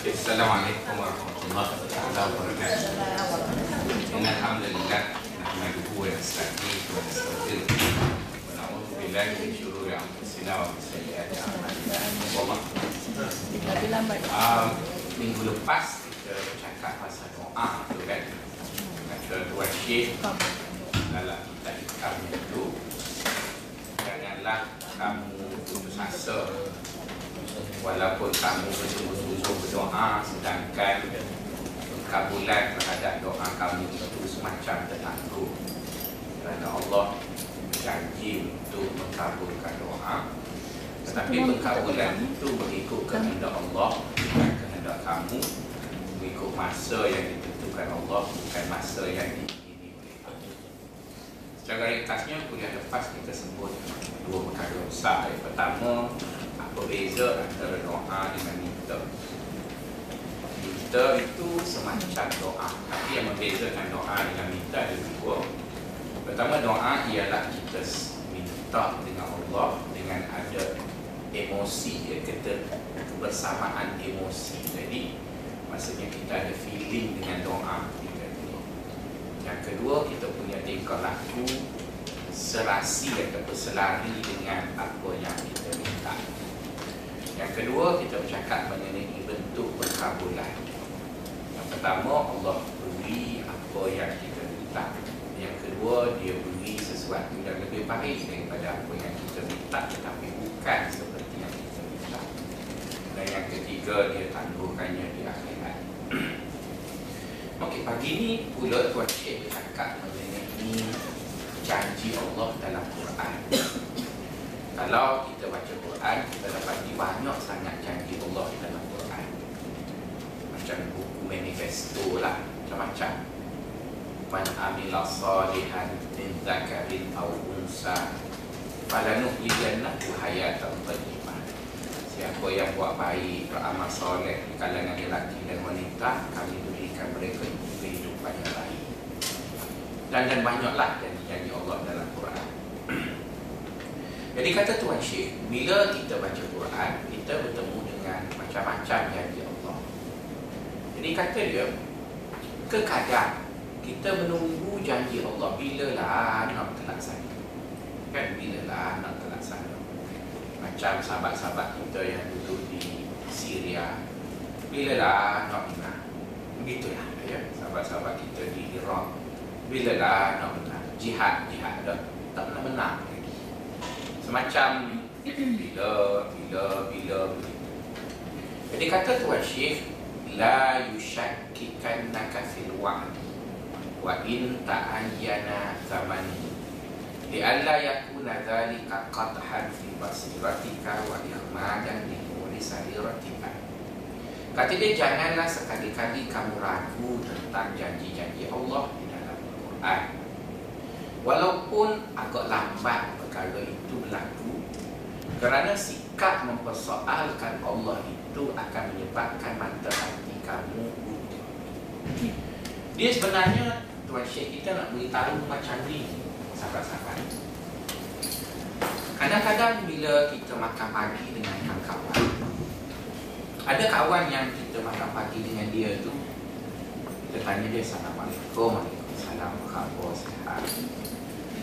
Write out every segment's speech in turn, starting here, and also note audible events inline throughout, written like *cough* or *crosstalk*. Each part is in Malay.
Warahmatullahi wabarakatuh. Alhamdulillah nahmaduhu wa nasta'inuhu wa nastaghfiruh. Wa na'udzu billahi min shururi anfusina wa min sayyiati a'malina. Wallah. Um, minggu lepas kita bercakap pasal doa tu kan. Kata Tuan Syekh dalam kitab hitamnya itu janganlah kamu putus asa walaupun kamu bersungguh-sungguh berdoa sedangkan kabulan terhadap doa kamu itu semacam tertangguh. Kerana Allah janji untuk mengkabulkan doa. Tetapi pengkabulan itu mengikut kehendak Allah bukan kehendak kamu. Mengikut masa yang ditentukan Allah bukan masa yang diingini oleh kamu. Secara ringkasnya kuliah lepas kita sebut dua perkara besar. Yang pertama apa beza antara doa dengan minta minta itu semacam doa tapi yang membezakan doa dengan minta ada dua. Pertama doa ialah kita minta dengan Allah dengan ada emosi dia kata kebersamaan emosi. Jadi maksudnya kita ada feeling dengan doa kita itu yang kedua kita punya tingkah laku serasi ataupun selari dengan apa yang kita minta yang kedua, kita bercakap mengenai bentuk pengkabulan. Yang pertama, Allah beri apa yang kita minta. Yang kedua, dia beri sesuatu yang lebih baik daripada apa yang kita minta tetapi bukan seperti yang kita minta. Dan yang ketiga, dia tangguhkannya di akhirat. *clears throat* Okey, pagi ni pula Tuan Syekh bercakap mengenai janji Allah dalam Quran. Kalau kita baca Quran, kita dapat banyak sangat janji Allah di dalam Quran. Macam buku manifesto lah, macam-macam. Man amila salihan min zakarin aw unsa falanuhyiyannahu hayatan thayyibah. Siapa yang buat baik, beramal soleh di kalangan lelaki dan wanita, kami berikan mereka kehidupan yang baik. Dan dan banyaklah janji-janji Allah dalam Quran. Jadi kata Tuan Syekh, bila kita baca Quran, kita bertemu dengan macam-macam janji Allah. Jadi kata dia, kekadang kita menunggu janji Allah bila lah nak terlaksana. Kan bila lah nak terlaksana. Macam sahabat-sahabat kita yang duduk di Syria, bila lah nak menang. Begitulah ya, sahabat-sahabat kita di Iraq, bila lah nak menang. Jihad, jihad dah tak pernah menang semacam bila bila bila. Jadi kata Tuan Syekh la yushakkikannaka fil wa'd wa in ta'ayyana zamani li'alla yakuna dhalika qadhan fi basiratika wa ihmadan li sariratika Kata dia janganlah sekali-kali kamu ragu tentang janji-janji Allah di dalam Al-Quran Walaupun agak lambat perkara itu berlaku kerana sikap mempersoalkan Allah itu akan menyebabkan mata hati kamu. Dia sebenarnya Tuan Syekh kita nak beritahu macam ni sahabat-sahabat. Kadang-kadang bila kita makan pagi dengan kawan ada kawan yang kita makan pagi dengan dia tu kita tanya dia Assalamualaikum Khabar sihat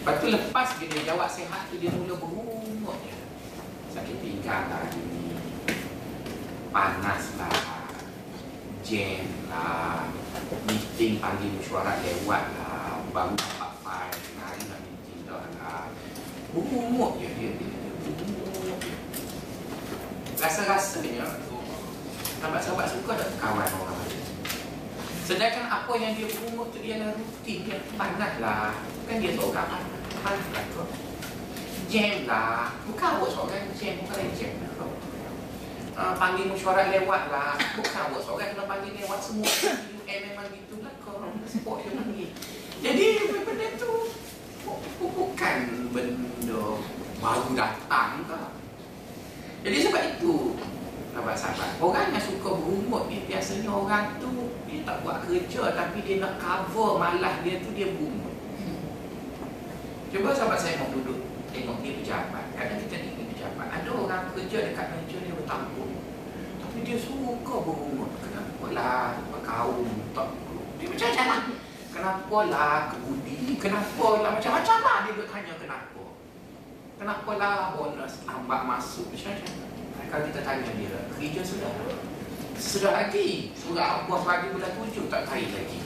Lepas tu lepas dia, dia jawab sihat tu dia mula berumur je Sakit pinggang lah hari ni. Panas lah Jam lah Meeting panggil mesyuarat lewat lah Baru dapat file Hari nak meeting dah lah. Berumur je dia, dia, dia Berumur je Rasa-rasanya Sahabat-sahabat suka tak kawan orang lain Sedangkan apa yang dia berumur tu dia lah rutin Dia panas lah. Kan dia seorang panas Jam lah Bukan awak seorang jam Bukan lain jam uh, Panggil mesyuarat lewat lah Bukan awak seorang kena panggil lewat semua UM memang gitu lah kau Sport dia panggil Jadi benda tu Bukan benda baru datang ke Jadi sebab itu sahabat-sahabat Orang yang suka berumut ni Biasanya orang tu Dia tak buat kerja Tapi dia nak cover malah dia tu Dia berumut Cuba sahabat saya mau duduk Tengok dia pejabat Kadang kita tengok pejabat Ada orang kerja dekat meja dia bertampung Tapi dia suka berumur. Kenapa lah kaum tak Dia macam-macam lah. Kenapa lah kebudi? Kenapa lah macam-macam lah dia bertanya kenapa. Kenapa lah bonus lambat masuk? Macam-macam. Kalau kita tanya dia, kerja sudah. Sudah lagi. Surah Allah pagi bulan tujuh tak tarik lagi.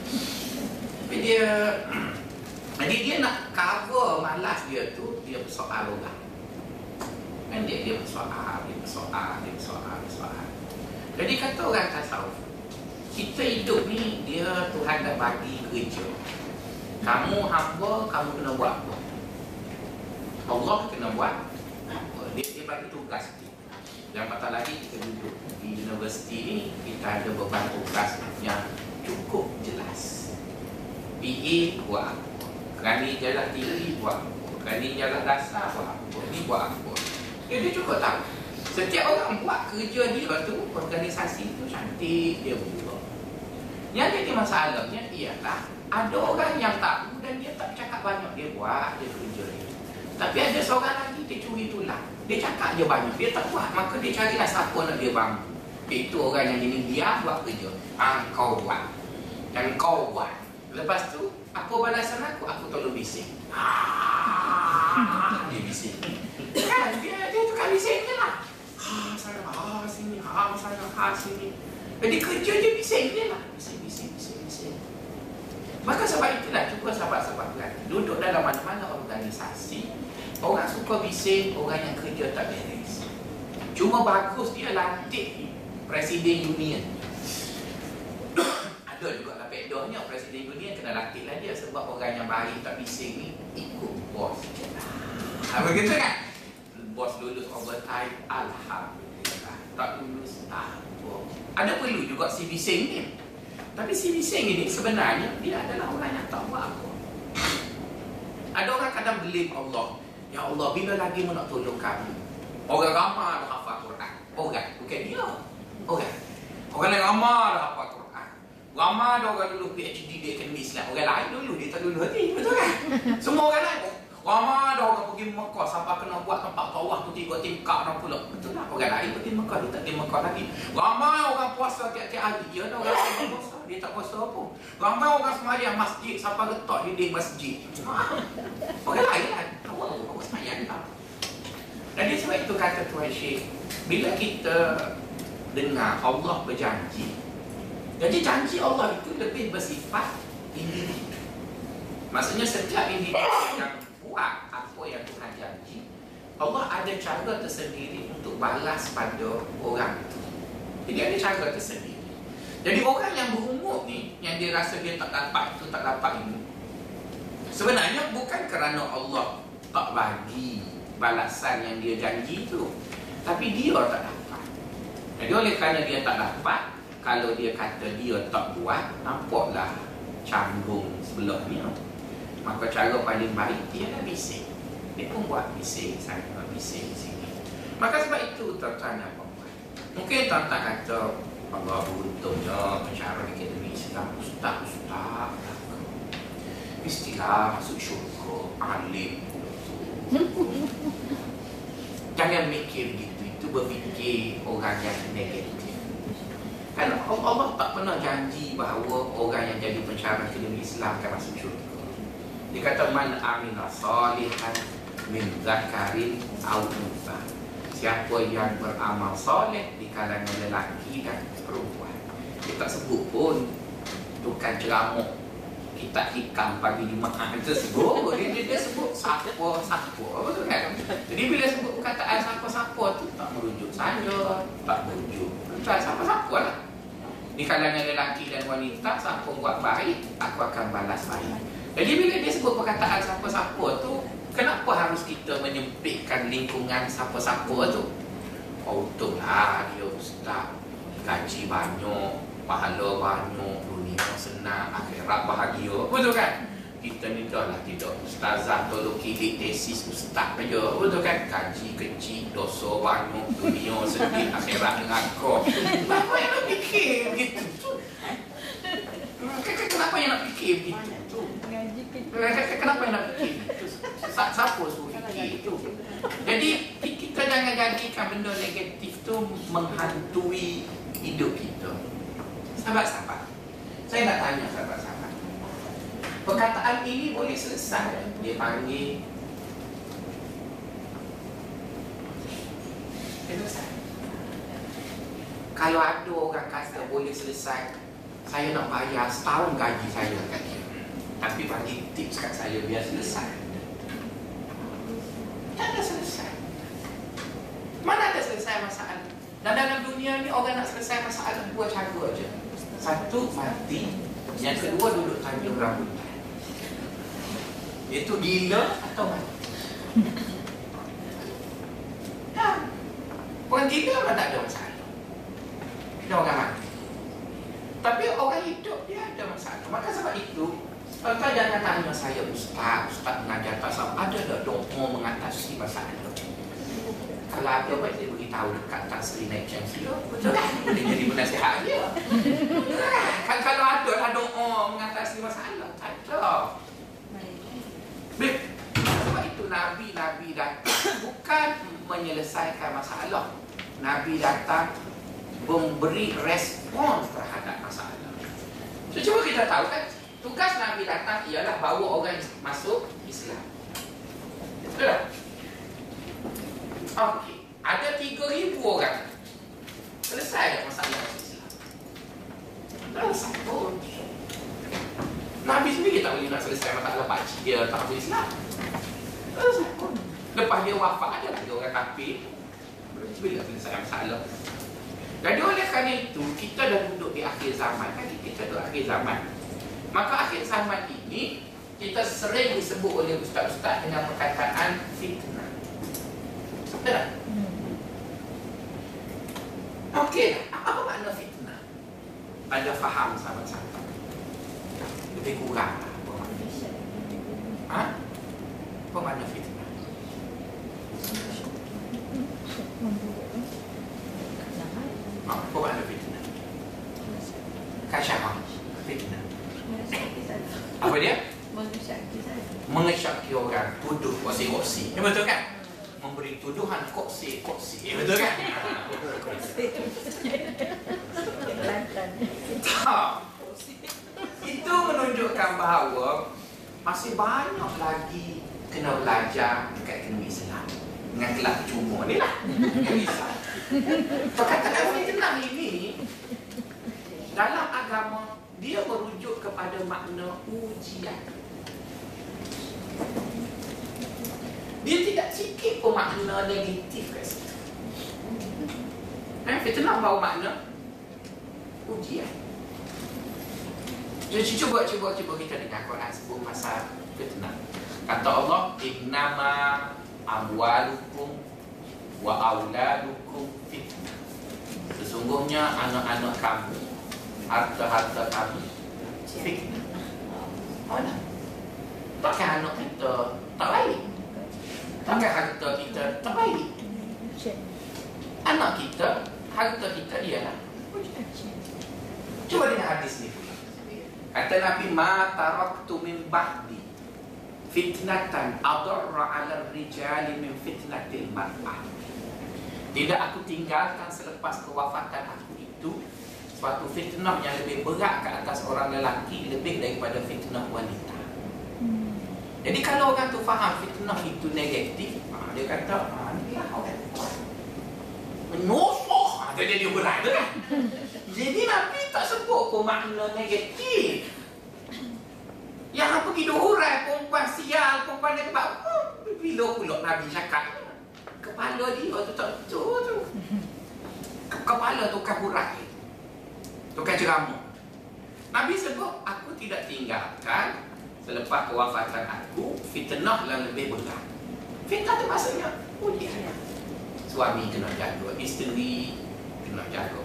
Tapi dia Jadi dia nak cover malas dia tu Dia bersoal orang. Kan dia, dia bersoal, dia bersoal, dia bersoal, bersoal. Jadi kata orang tasawuf Kita hidup ni dia Tuhan dah bagi kerja. Kamu hamba, kamu kena buat apa? Allah kena buat apa? Dia, dia bagi tugas Yang kata lagi kita duduk di universiti ni Kita ada beban tugas yang cukup jelas. PA buat apa Kerani jalan tinggi buat apa? Kerani jalan dasar buat apa? Ini buat apa? Dia, dia cukup tahu. Setiap orang buat kerja dia tu Organisasi tu cantik dia buat. Yang jadi masalahnya ialah Ada orang yang tahu dan dia tak cakap banyak Dia buat dia kerja dia. Tapi ada seorang lagi dia curi tulang. Dia cakap je banyak Dia tak buat Maka dia carilah siapa nak dia bangun. Itu orang yang ini dia buat kerja. Ha, Kau buat. Dan kau buat. Lepas tu, apa balasan aku? Aku tolong bising. dia bising. Kan? Dia, dia tukar bising je lah. Ha, saya, ha, sini, ha, saya, ha, sini. Jadi kerja dia bising je lah. Bising, bising, bising, bising. Maka sebab itulah, cuba sahabat-sahabat berhati. Duduk dalam mana-mana organisasi, orang suka bising, orang yang kerja tak beres. Cuma bagus dia lantik Presiden Union. Ada juga. Lah pedohnya Presiden Union kena latih lah dia. Sebab orang yang baik tak bising ni Ikut bos lah. Ha, Begitu kan? Bos lulus overtime Alhamdulillah. Tak lulus tak Ada perlu juga si bising ni. Tapi si bising ni sebenarnya Dia adalah orang yang tak buat apa. Ada orang kadang believe Allah. Ya Allah bila lagi mu nak tolong kami Orang ramai dah hafal Quran. Orang. Bukan dia. Orang. Orang yang ramai dah hafal Quran Ramai ada orang dulu PhD di akademi Islam. Orang lain dulu, dia tak dulu hati. Betul kan? *laughs* Semua orang lain. Ramai ada orang pergi Mekah sampai kena buat tempat tawah tu tiga tingkat orang pula. Betul lah. Orang lain pergi Mekah, dia tak pergi Mekah lagi. Ramai orang puasa tiap-tiap hari. Ya ada orang lain puasa. Dia tak puasa apa. Ramai orang semayang masjid sampai letak di di masjid. Orang lain kan? Apa orang semayang tak? Dan sebab itu kata Tuhan Syekh, bila kita dengar Allah berjanji, jadi janji Allah itu lebih bersifat individu. Maksudnya setiap individu yang buat apa yang Tuhan janji, Allah ada cara tersendiri untuk balas pada orang itu. Jadi ada cara tersendiri. Jadi orang yang berumur ni, yang dia rasa dia tak dapat itu, tak dapat ini. Sebenarnya bukan kerana Allah tak bagi balasan yang dia janji itu. Tapi dia tak dapat. Jadi oleh kerana dia tak dapat, kalau dia kata dia tak buat nampaklah canggung sebelahnya maka cara paling baik dia dah bising. Dia pun buat bising sana bising sini. Maka sebab itu tuan-tuan dan puan mungkin tuan-tuan kata Allah beruntungnya pencara akademi Islam ustaz-ustaz istilah masuk syurga alim *laughs* jangan mikir begitu itu berfikir orang yang negatif Kan Allah tak pernah janji bahawa orang yang jadi pencara akademi Islam akan masuk syurga. Dia kata man amina salihan min zakarin au unsa. Siapa yang beramal soleh di kalangan lelaki dan perempuan. Dia tak sebut pun tukang ceramah kita hikam pagi Jumaat *laughs* itu sebut dia, dia, dia sebut siapa siapa betul kan jadi bila sebut perkataan siapa siapa tu tak merujuk saja tak merujuk tak siapa siapa lah di kalangan lelaki dan wanita siapa buat baik aku akan balas baik. Jadi bila dia sebut perkataan siapa siapa tu kenapa harus kita menyempitkan lingkungan siapa siapa tu? Oh untunglah dia ustaz. Gaji banyak pahala banyak dunia senang akhirat bahagia. Betul kan kita ni dah lah tidak. Ustazah tolong kilik tesis ustaz saja betul kan? Kaji kecil dosa banyak dunia sedih akhirat dengan kau kenapa yang nak fikir begitu kenapa yang nak fikir begitu kenapa yang nak fikir begitu? Siapa suruh fikir itu jadi kita jangan jadikan benda negatif itu menghantui hidup kita. Sahabat-sahabat, saya nak tanya sahabat-sahabat. Perkataan ini boleh selesai. Dia panggil Dia selesai. Kalau ada orang kata boleh selesai, saya nak bayar setahun gaji saya kat dia. Tapi bagi tips kat saya biar selesai. Tak ada selesai. Mana ada selesai masalah? Dan dalam dunia ni orang nak selesai masalah dua cara aja. Satu mati, yang kedua duduk tanjung rambutan. Itu gila atau mati. Orang gila memang tak ada masalah. Dia orang mati. Tapi orang hidup dia ada masalah. Maka sebab itu, Tuan-tuan jangan tanya saya Ustaz, Ustaz mengajar tasawuf Ada tak doa mengatasi masalah Kalau ada baik saya beritahu dekat Tan Sri Naik Betul kan? Boleh jadi penasihat dia kan Kalau ada lah doa mengatasi masalah Tak ada Baik Sebab itu Nabi-Nabi datang Bukan menyelesaikan masalah Nabi datang Memberi respon terhadap masalah So cuba kita tahu kan Tugas Nabi datang ialah bawa orang masuk Islam. Betul tak? Okey. Ada 3,000 orang. Selesai tak masalah masuk Islam? Selesai pun. Nabi sendiri tak boleh nak selesai masalah pakcik dia tak masuk Islam. Selesai pun. Lepas dia wafat ada lagi orang kafir. Bila selesai masalah? Jadi oleh kerana itu, kita dah duduk di akhir zaman. Kan kita duduk akhir zaman. Maka akhir zaman ini kita sering disebut oleh ustaz-ustaz dengan perkataan fitnah. Betul tak? Hmm. Okey, apa makna fitnah? Ada faham sama-sama? Lebih kurang lah apa makna Ha? Apa makna fitnah? Apa makna fitnah? Kasyah Fitnah apa dia? Mengesyaki orang Tuduh kosi-kosi Ya betul kan? Memberi tuduhan kosi-kosi Ya betul kan? tak Itu menunjukkan bahawa Masih banyak lagi Kena belajar dekat ilmu Islam Dengan kelab cuma ni lah Perkataan fitnah ini Dalam agama dia merujuk kepada makna ujian. Dia tidak sikit pun makna negatif kat situ. Eh, fitnah bawa makna ujian. Jadi cuba cuba cuba kita dengar Quran sebut pasal fitnah. Kata Allah, "Innama amwalukum wa auladukum fitnah." Sesungguhnya anak-anak kamu harta-harta kami fitnah. Mana? Takkan anak kita tak baik? Takkan harta kita tak baik? Anak kita, harta kita ialah Cuba dengar hadis ni Kata Nabi Ma taraktu min ba'di Fitnatan adarra ala rijali min fitnatil mar'ah Tidak aku tinggalkan selepas kewafatan aku itu suatu fitnah yang lebih berat ke atas orang lelaki lebih daripada fitnah wanita. Jadi kalau orang tu faham fitnah itu negatif, ha, dia kata, ha, ni lah orang. Menyusuh, ha, jadi dia berat tu kan? Jadi Nabi tak sebut pun makna negatif. Yang apa pergi duhurai, perempuan sial, perempuan dia kebab. Oh, bila pula Nabi cakap? Kepala dia tu tak betul tu. Kepala tu kaburai. Tukar ceramah Nabi sebut Aku tidak tinggalkan Selepas kewafatan aku Fitnah yang lebih berat Fitnah itu maksudnya Ujian Suami kena jaga Isteri Kena jaga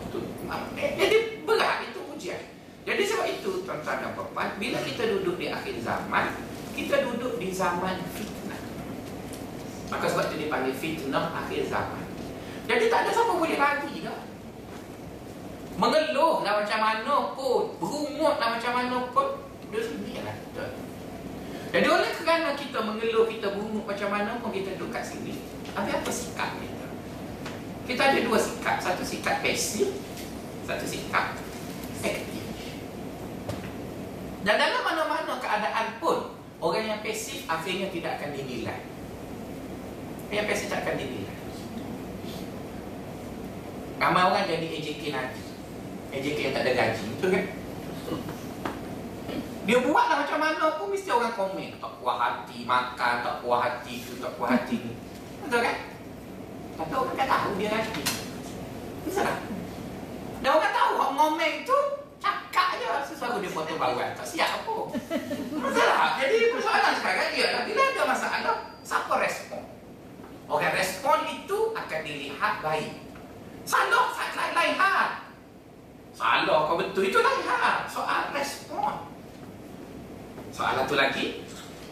jadi berat itu ujian. Jadi sebab itu Tuan-tuan dan puan Bila kita duduk di akhir zaman Kita duduk di zaman fitnah. Maka sebab itu dipanggil fitnah akhir zaman. Jadi tak ada siapa boleh lagi dah. Mengeluh lah macam mana pun berumut lah macam mana pun dia sendiri lah jadi oleh kerana kita mengeluh kita berumut macam mana pun kita duduk kat sini tapi apa sikap kita? Kita ada dua sikap. Satu sikap pasif, satu sikap aktif. Dan dalam mana-mana keadaan pun, orang yang pasif akhirnya tidak akan dinilai. Yang pasif tak akan dinilai. Ramai orang jadi AJK nanti. AJK yang tak ada gaji, betul kan? Dia buatlah macam mana pun mesti orang komen Tak puas hati makan, tak puas hati tu, tak puas hati ni Betul kan? Tapi orang tak tahu dia hati Betul tak? Dan orang tahu orang ngomel tu Cakap je sesuatu dia foto baruan Tak siap apa tak? Jadi persoalan sekarang ialah Bila ada masalah, siapa respon? Orang respon itu akan dilihat baik Salah, lain, lain hal Salah kau betul, itu lain hal Soal respon Soalan tu lagi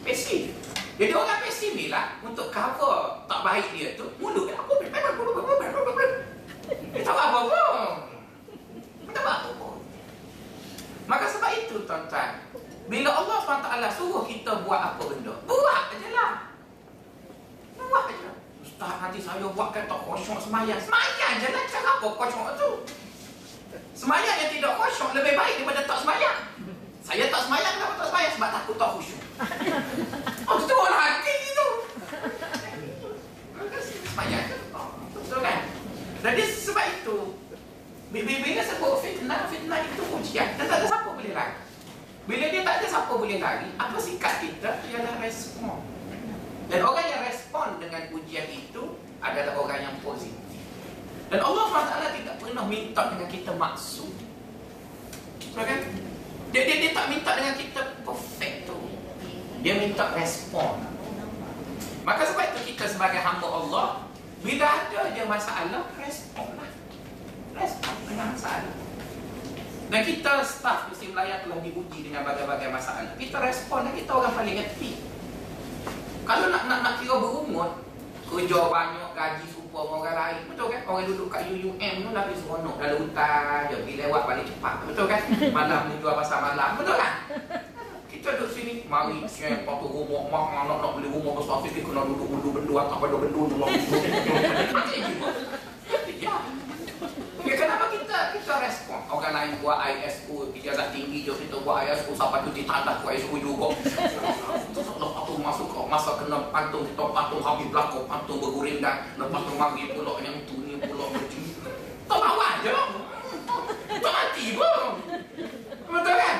Pasif Jadi orang pasif ni lah Untuk cover tak baik dia tu Mulut dia apa Dia tak apa pun Dia tak apa pun. Maka sebab itu tuan-tuan Bila Allah SWT suruh kita buat apa benda Buat je lah. Buat je Ustaz nanti saya buat tak kosong semayang Semayang je lah Cakap apa kosong tu. Semayang yang tidak kosong lebih baik daripada tak semayang saya tak semayang kenapa tak semayang? Sebab takut tak khusyuk. Oh, itu orang hati itu. Semayang. Oh, betul kan? Jadi sebab itu, bila sebut fitnah, fitnah itu ujian. Dan tak ada siapa boleh lari. Bila dia tak ada siapa boleh lari, apa sikap kita? Ialah respon. Dan orang yang respon dengan ujian itu adalah orang yang positif. Dan Allah SWT tidak pernah minta dengan kita maksud. Betul kan? Dia, dia, dia tak minta dengan kita perfect tu. Dia minta respon. Maka sebab itu kita sebagai hamba Allah, bila ada je masalah, respon lah. Respon dengan masalah. Dan kita staff Musim Melayu telah diuji dengan berbagai-bagai masalah. Kita respon dan kita orang paling ngerti. Kalau nak nak, nak kira berumur, kerja banyak, gaji super orang lain. Betul kan? Orang duduk kat UUM tu lagi seronok dalam hutan je. Pergi lewat balik cepat. Betul kan? *laughs* Malam ni jual pasal malam. Betul kan? Kita duduk sini, mari share patu rumah, mak nak nak beli rumah besar sikit kena duduk dulu bendua, tak pada bendua dulu. Ya. Ya kenapa kita kita respon? Orang lain buat ISO ijazah tinggi je kita buat ISO sampai tu ditandah buat ISO juga. Lepas tu masuk masa kena pantung kita pantung habis belakang pantung berguring dan lepas tu mari pula yang tu ni pula tak bawa je. Tak mati pun. Betul kan?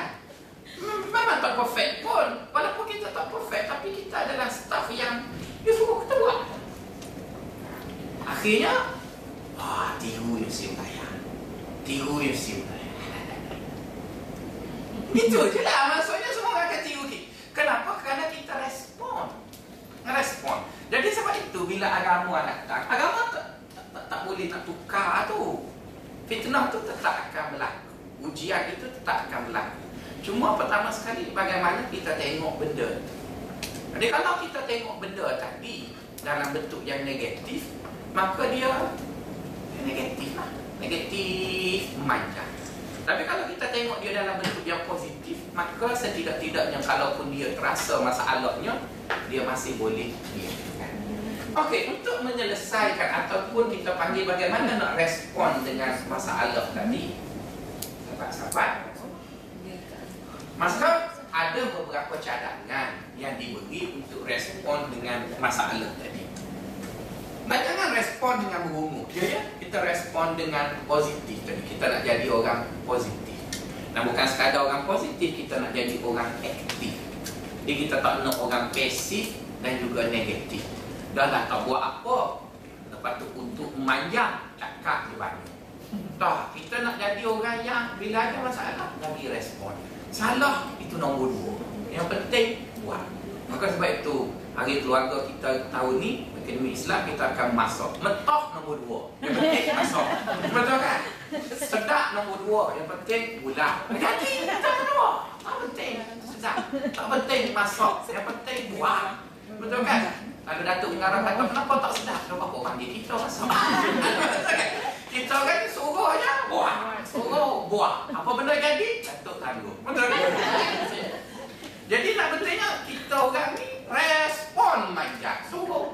Memang tak perfect pun. Walaupun kita tak perfect tapi kita adalah staff yang dia suruh kita buat. Akhirnya Wah, tiru yang si bayar. Tiru yang si bayar. Itu je lah. Maksudnya semua orang akan tiru kita. Kenapa? Kerana kita respon. Respon. Jadi sebab itu, bila agama datang, agama tak, tak, tak, tak boleh nak tukar tu. Fitnah tu tetap akan berlaku. Ujian itu tetap akan berlaku. Cuma pertama sekali, bagaimana kita tengok benda tu. Jadi kalau kita tengok benda tadi dalam bentuk yang negatif, maka dia negatif lah negatif manja tapi kalau kita tengok dia dalam bentuk yang positif maka setidak-tidaknya kalaupun dia terasa masalahnya dia masih boleh Okey, untuk menyelesaikan ataupun kita panggil bagaimana nak respon dengan masalah tadi sahabat-sahabat. Maka ada beberapa cadangan yang diberi untuk respon dengan masalah tadi dan jangan respon dengan berumur. Ya, ya? Kita respon dengan positif. Jadi kita nak jadi orang positif. Dan bukan sekadar orang positif Kita nak jadi orang aktif. Jadi kita tak nak orang pasif Dan juga negatif. Dah lah tak buat apa. Lepas tu untuk memanjang Cakap je banyak. Tak, kita nak jadi orang yang Bila ada masalah, lagi respon. Salah, itu nombor dua. Yang penting, buat. Maka sebab itu Hari keluarga kita tahun ni Akademi Islam kita akan masuk Metoh nombor dua Yang penting *laughs* masuk Betul kan? Sedap nombor dua Yang penting ulang Jadi kita dua Tak penting Sedap Tak penting masuk Yang penting buat Betul kan? Lalu Datuk mengarah kata Kenapa tak sedap? Kenapa kau panggil kita masuk? *laughs* kita kan suruh aja Buat Suruh buat Apa benda jadi? Datuk tangguh Betul kan? *laughs* Jadi nak betulnya kita orang ni respon manja. Suruh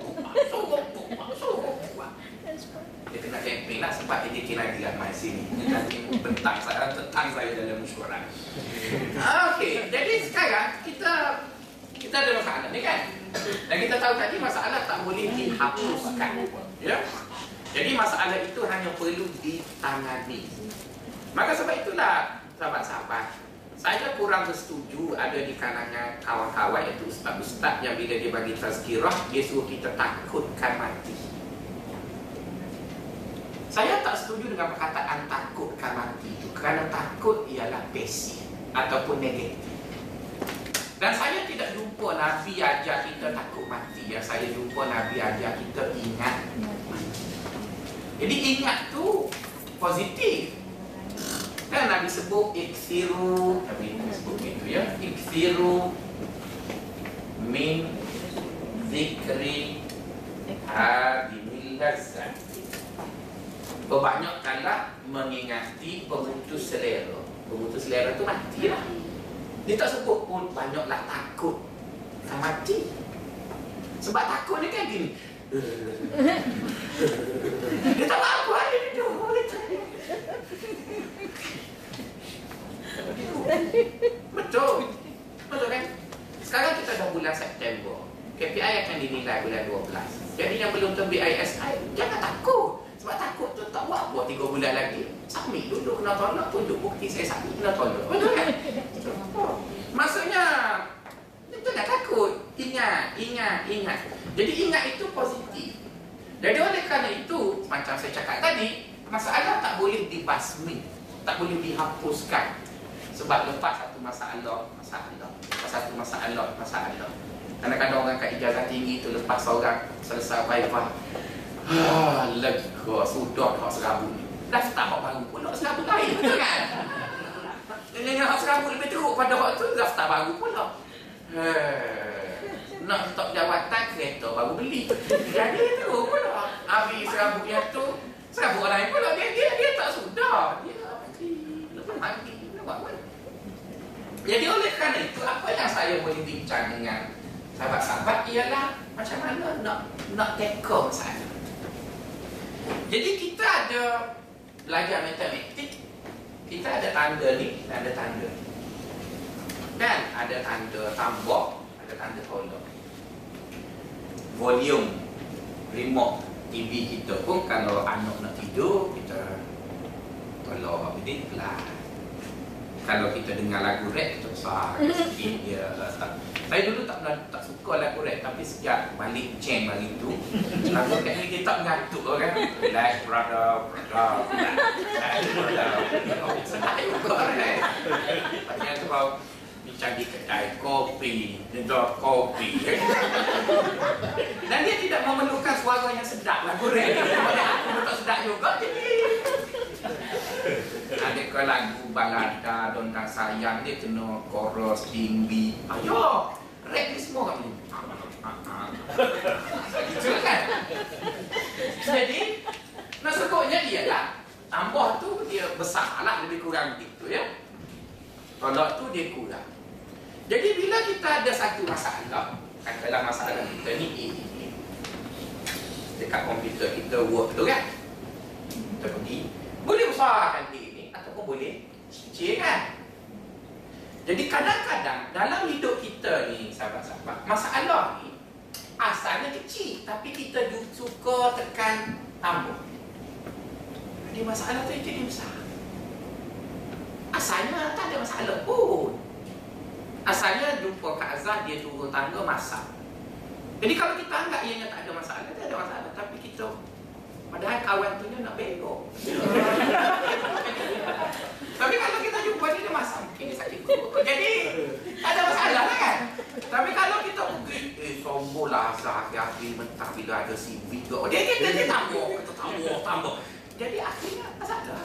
buat, suruh buat, suruh buat. Dia kena tengok tentang saya tentang saya dalam mesyuarat. Okey, jadi sekarang kita kita ada masalah ni kan? Dan kita tahu tadi masalah tak boleh dihapuskan. Ya? Jadi masalah itu hanya perlu ditangani. Maka sebab itulah sahabat-sahabat saya kurang bersetuju ada di kalangan kawan-kawan itu ustaz-ustaz yang bila dia bagi tazkirah dia suruh kita takutkan mati. Saya tak setuju dengan perkataan takutkan mati itu kerana takut ialah pasif ataupun negatif. Dan saya tidak jumpa Nabi ajar kita takut mati. Yang saya jumpa Nabi ajar kita ingat mati. Jadi ingat tu positif. Kan Nabi sebut iksiru, Nabi sebut gitu ya. Iksiru min zikri hadimil lazzat Berbanyakkanlah mengingati pemutus selera. Pemutus selera tu mati lah Dia tak sebut pun banyaklah takut. Tak mati. Sebab takut ni kan gini. *laughs* Dia tak apa dia. Duduk Betul. Betul kan? Sekarang kita dah bulan September. KPI akan dinilai bulan 12 Jadi yang belum terbit ISI Jangan takut sebab takut tu tak buat buat 3 bulan lagi. Submit dulu kena tolak tunjuk bukti saya submit kena tolak. Betul kan? Maksudnya itu nak takut. Ingat, ingat, ingat. Jadi ingat itu positif. Jadi oleh kerana itu macam saya cakap tadi, masalah tak boleh dibasmi, tak boleh dihapuskan. Sebab masalah, masalah, lepas satu masalah, masalah. Kadang-kadang orang kat ijazah tinggi tu lepas seorang selesai baik-baik Ah, lega sudah hak serabut ni. Daftar hak baru pun hak serabut lain betul kan? Ini hak serabut lebih teruk pada hak tu daftar baru pula. Eh, nak stop jawatan kereta baru beli. Jadi teruk pula. Habis serabut yang tu serabut orang lain pula dia dia dia tak sudah. Dia mati. Lepas mati. Jadi oleh kerana itu apa yang saya boleh bincang dengan sahabat-sahabat ialah macam mana nak nak tackle masalah jadi kita ada belajar matematik, kita ada tanda ni ada tanda. Dan ada tanda tambah, ada tanda tolak. Volume remote TV kita pun kalau anak nak tidur, kita tolak ini pelan. Kalau kita dengar lagu rap, kita besar sikit dia. Saya dulu tak pernah tak suka lagu rap tapi sejak balik jam hari tu *laughs* lagu rap ni dia tak mengantuk kan. Like brother, brother, like brother. Senang juga kan. Tapi tu kau bincang di kedai kopi, minta kopi. Dan dia tidak memerlukan suara yang sedap lagu rap. Aku tak sedap juga jadi ada ke lagu balada tentang sayang dia kena chorus tinggi ayo rap ni semua kat ni *laughs* gitu kan? Jadi nak sebutnya dia lah. Tambah tu dia besar lah lebih kurang gitu ya. Tolak tu dia kurang. Jadi bila kita ada satu masalah katalah masalah kita ni ini dekat komputer kita work tu kan? Kita pergi boleh besarkan dia boleh kecil kan? Jadi kadang-kadang dalam hidup kita ni sahabat-sahabat Masalah ni asalnya kecil Tapi kita suka tekan tambah Jadi masalah tu jadi besar. Asalnya tak ada masalah pun. Asalnya jumpa Kak Azhar dia turun tangga masak. Jadi kalau kita anggap ianya tak ada masalah Tak ada masalah. Tapi kita Padahal kawan tu nak belok. *laughs* Tapi kalau kita jumpa dia, dia Mungkin dia sakit perut. Jadi tak ada masalah lah kan? Tapi kalau kita mungkin Eh sombong lah Sehari-hari mentah bila ada CV tu Dia dia dia tambah Kita tambah tambah Jadi akhirnya masalah.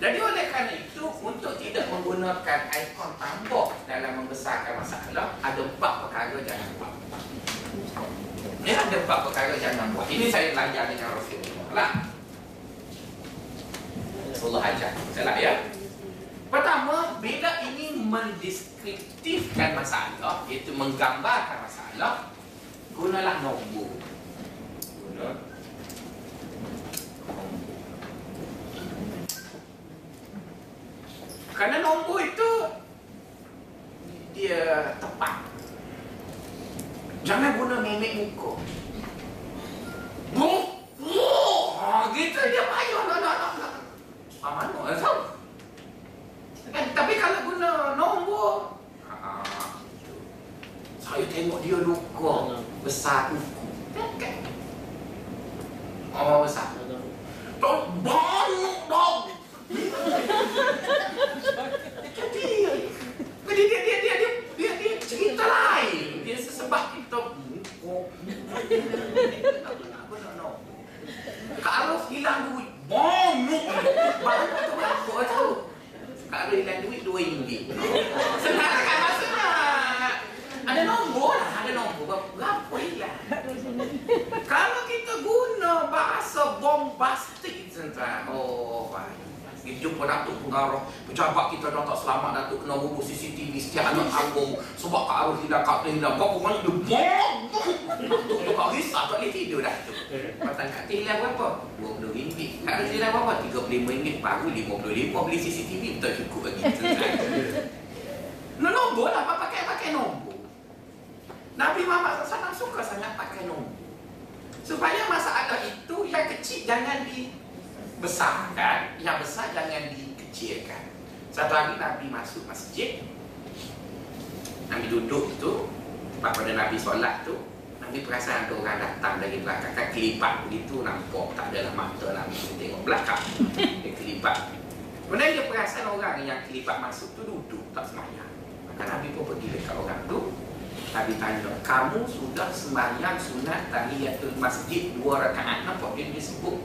Jadi oleh kerana itu, untuk tidak menggunakan ikon tambah dalam membesarkan masalah, ada empat perkara jangan buat. Ini ada empat perkara jangan buat. Ini saya belajar dengan Rasulullah Pelak. Allah ajar. Salah ya. Pertama, bila ini mendeskriptifkan masalah, iaitu menggambarkan masalah, gunalah nombor. Guna Kerana nombor itu Dia tepat Jangan guna mimik muka Bung Wah, gitu dia payah nak nak nak nak. Ah, mana eh, tahu? Kan, tapi kalau guna nombor, ah, gitu. saya tengok dia luka besar kuku. Kan? Oh, besar. Dong, banyak dong. Jadi, jadi dia dia dia dia dia, dia cerita lain. Dia sebab kita oh. Kak hilang duit. Banyak. Banyak tu berapa tahu? Kak hilang duit dua ringgit. Senang kan maksudnya? Ada nombor lah, ada nombor. Berapa hilang? Kalau kita guna bahasa bombastik tuan oh baik. Kita jumpa Datuk Pengarah Pejabat kita dah tak selamat Datuk kena bubuh CCTV setiap anak tanggung Sebab Kak Arif hilang, Kak Arif hilang Berapa banyak dia bom tu Kak risau tak boleh tidur dah Arif hilang berapa? RM20 Kak Arif hilang berapa? RM35 Baru RM55 beli CCTV betul cukup lagi *laughs* No nombor lah, apa pakai-pakai nombor Nabi Muhammad SAW suka sangat pakai nombor Supaya masalah itu yang kecil jangan dibesarkan, yang besar jangan dikecilkan. Satu hari Nabi masuk masjid, Nabi duduk tu, pada Nabi solat tu, Nabi perasan ada orang datang dari belakang, kan kelipat begitu, nampak tak adalah mata Nabi tu tengok belakang, *laughs* dia kelipat. Kemudian dia perasan orang yang kelipat masuk tu duduk, tak semayang. Maka Nabi pun pergi dekat orang tu, Nabi tanya, kamu sudah sembahyang sunat tahiyatul masjid dua rakaat. Nampak dia disebut